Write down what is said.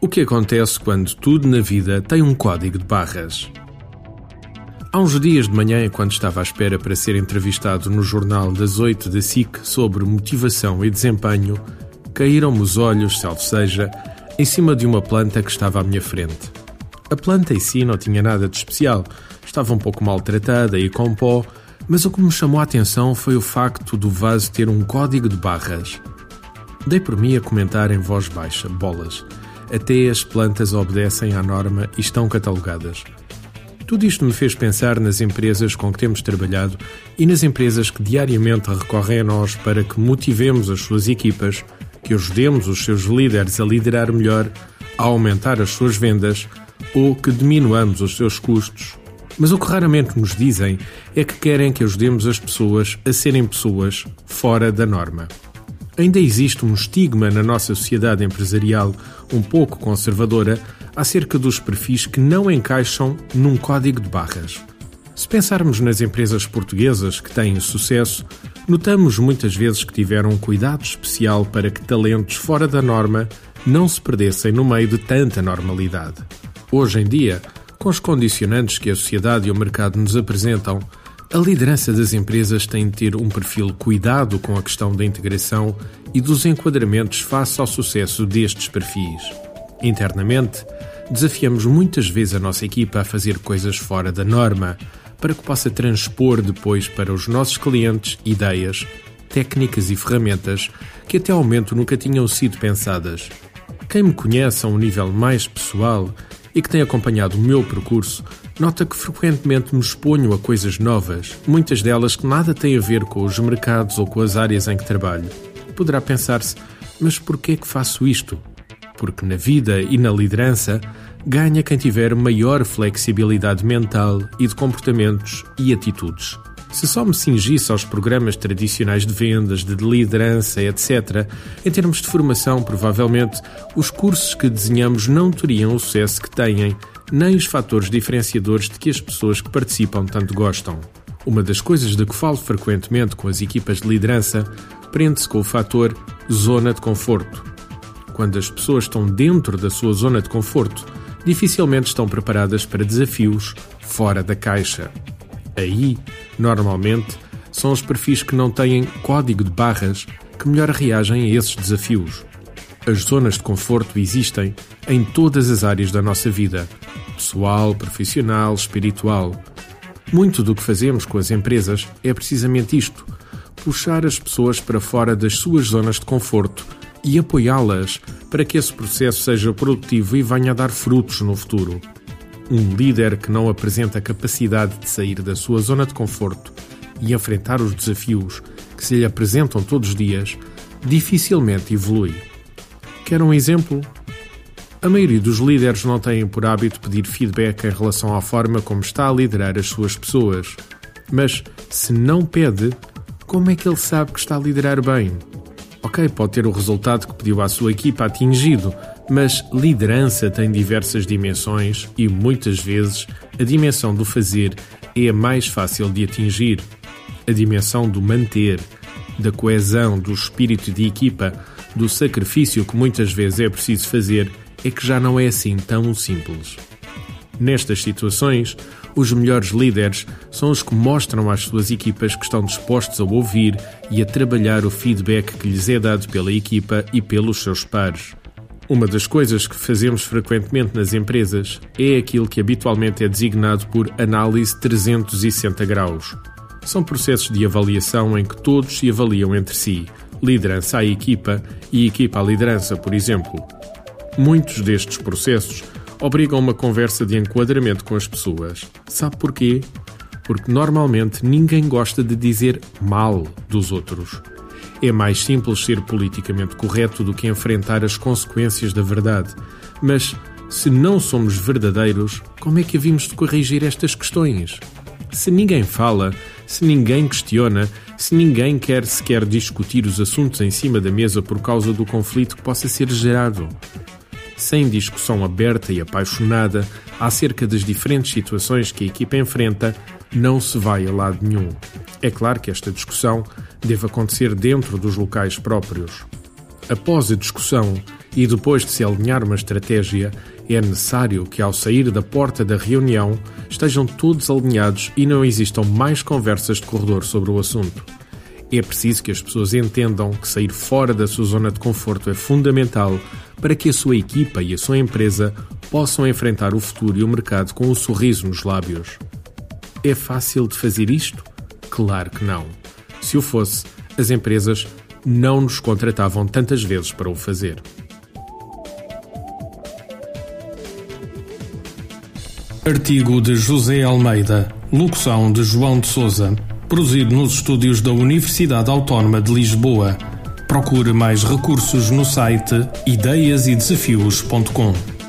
O que acontece quando tudo na vida tem um código de barras? Há uns dias de manhã, enquanto estava à espera para ser entrevistado no jornal das 8 da SIC sobre motivação e desempenho, caíram-me os olhos, salvo seja, em cima de uma planta que estava à minha frente. A planta em si não tinha nada de especial, estava um pouco maltratada e com pó, mas o que me chamou a atenção foi o facto do vaso ter um código de barras. Dei por mim a comentar em voz baixa, bolas. Até as plantas obedecem à norma e estão catalogadas. Tudo isto me fez pensar nas empresas com que temos trabalhado e nas empresas que diariamente recorrem a nós para que motivemos as suas equipas, que ajudemos os seus líderes a liderar melhor, a aumentar as suas vendas ou que diminuamos os seus custos. Mas o que raramente nos dizem é que querem que ajudemos as pessoas a serem pessoas fora da norma. Ainda existe um estigma na nossa sociedade empresarial um pouco conservadora acerca dos perfis que não encaixam num código de barras. Se pensarmos nas empresas portuguesas que têm sucesso, notamos muitas vezes que tiveram um cuidado especial para que talentos fora da norma não se perdessem no meio de tanta normalidade. Hoje em dia, com os condicionantes que a sociedade e o mercado nos apresentam, a liderança das empresas tem de ter um perfil cuidado com a questão da integração e dos enquadramentos face ao sucesso destes perfis. Internamente, desafiamos muitas vezes a nossa equipa a fazer coisas fora da norma, para que possa transpor depois para os nossos clientes ideias, técnicas e ferramentas que até ao momento nunca tinham sido pensadas. Quem me conhece a um nível mais pessoal e que tem acompanhado o meu percurso nota que frequentemente me exponho a coisas novas, muitas delas que nada têm a ver com os mercados ou com as áreas em que trabalho. Poderá pensar-se, mas por que é que faço isto? Porque na vida e na liderança ganha quem tiver maior flexibilidade mental e de comportamentos e atitudes. Se só me cingisse aos programas tradicionais de vendas, de liderança, etc., em termos de formação, provavelmente os cursos que desenhamos não teriam o sucesso que têm nem os fatores diferenciadores de que as pessoas que participam tanto gostam. Uma das coisas de que falo frequentemente com as equipas de liderança prende-se com o fator zona de conforto. Quando as pessoas estão dentro da sua zona de conforto, dificilmente estão preparadas para desafios fora da caixa. Aí, normalmente, são os perfis que não têm código de barras que melhor reagem a esses desafios. As zonas de conforto existem em todas as áreas da nossa vida, pessoal, profissional, espiritual. Muito do que fazemos com as empresas é precisamente isto: puxar as pessoas para fora das suas zonas de conforto e apoiá-las para que esse processo seja produtivo e venha a dar frutos no futuro. Um líder que não apresenta capacidade de sair da sua zona de conforto e enfrentar os desafios que se lhe apresentam todos os dias dificilmente evolui. Quer um exemplo? A maioria dos líderes não têm por hábito pedir feedback em relação à forma como está a liderar as suas pessoas. Mas, se não pede, como é que ele sabe que está a liderar bem? Ok, pode ter o resultado que pediu à sua equipa atingido, mas liderança tem diversas dimensões e muitas vezes a dimensão do fazer é a mais fácil de atingir. A dimensão do manter, da coesão, do espírito de equipa, do sacrifício que muitas vezes é preciso fazer é que já não é assim tão simples. Nestas situações, os melhores líderes são os que mostram às suas equipas que estão dispostos a ouvir e a trabalhar o feedback que lhes é dado pela equipa e pelos seus pares. Uma das coisas que fazemos frequentemente nas empresas é aquilo que habitualmente é designado por análise 360 graus. São processos de avaliação em que todos se avaliam entre si, liderança à equipa e equipa à liderança, por exemplo. Muitos destes processos obrigam uma conversa de enquadramento com as pessoas. Sabe porquê? Porque normalmente ninguém gosta de dizer mal dos outros. É mais simples ser politicamente correto do que enfrentar as consequências da verdade. Mas, se não somos verdadeiros, como é que havíamos de corrigir estas questões? Se ninguém fala, se ninguém questiona, se ninguém quer sequer discutir os assuntos em cima da mesa por causa do conflito que possa ser gerado sem discussão aberta e apaixonada acerca das diferentes situações que a equipa enfrenta, não se vai a lado nenhum. É claro que esta discussão deve acontecer dentro dos locais próprios. após a discussão e depois de se alinhar uma estratégia, é necessário que, ao sair da porta da reunião, estejam todos alinhados e não existam mais conversas de corredor sobre o assunto. É preciso que as pessoas entendam que sair fora da sua zona de conforto é fundamental para que a sua equipa e a sua empresa possam enfrentar o futuro e o mercado com um sorriso nos lábios. É fácil de fazer isto? Claro que não. Se o fosse, as empresas não nos contratavam tantas vezes para o fazer. Artigo de José Almeida, locução de João de Souza, produzido nos estúdios da Universidade Autónoma de Lisboa. Procure mais recursos no site ideiasedesafios.com.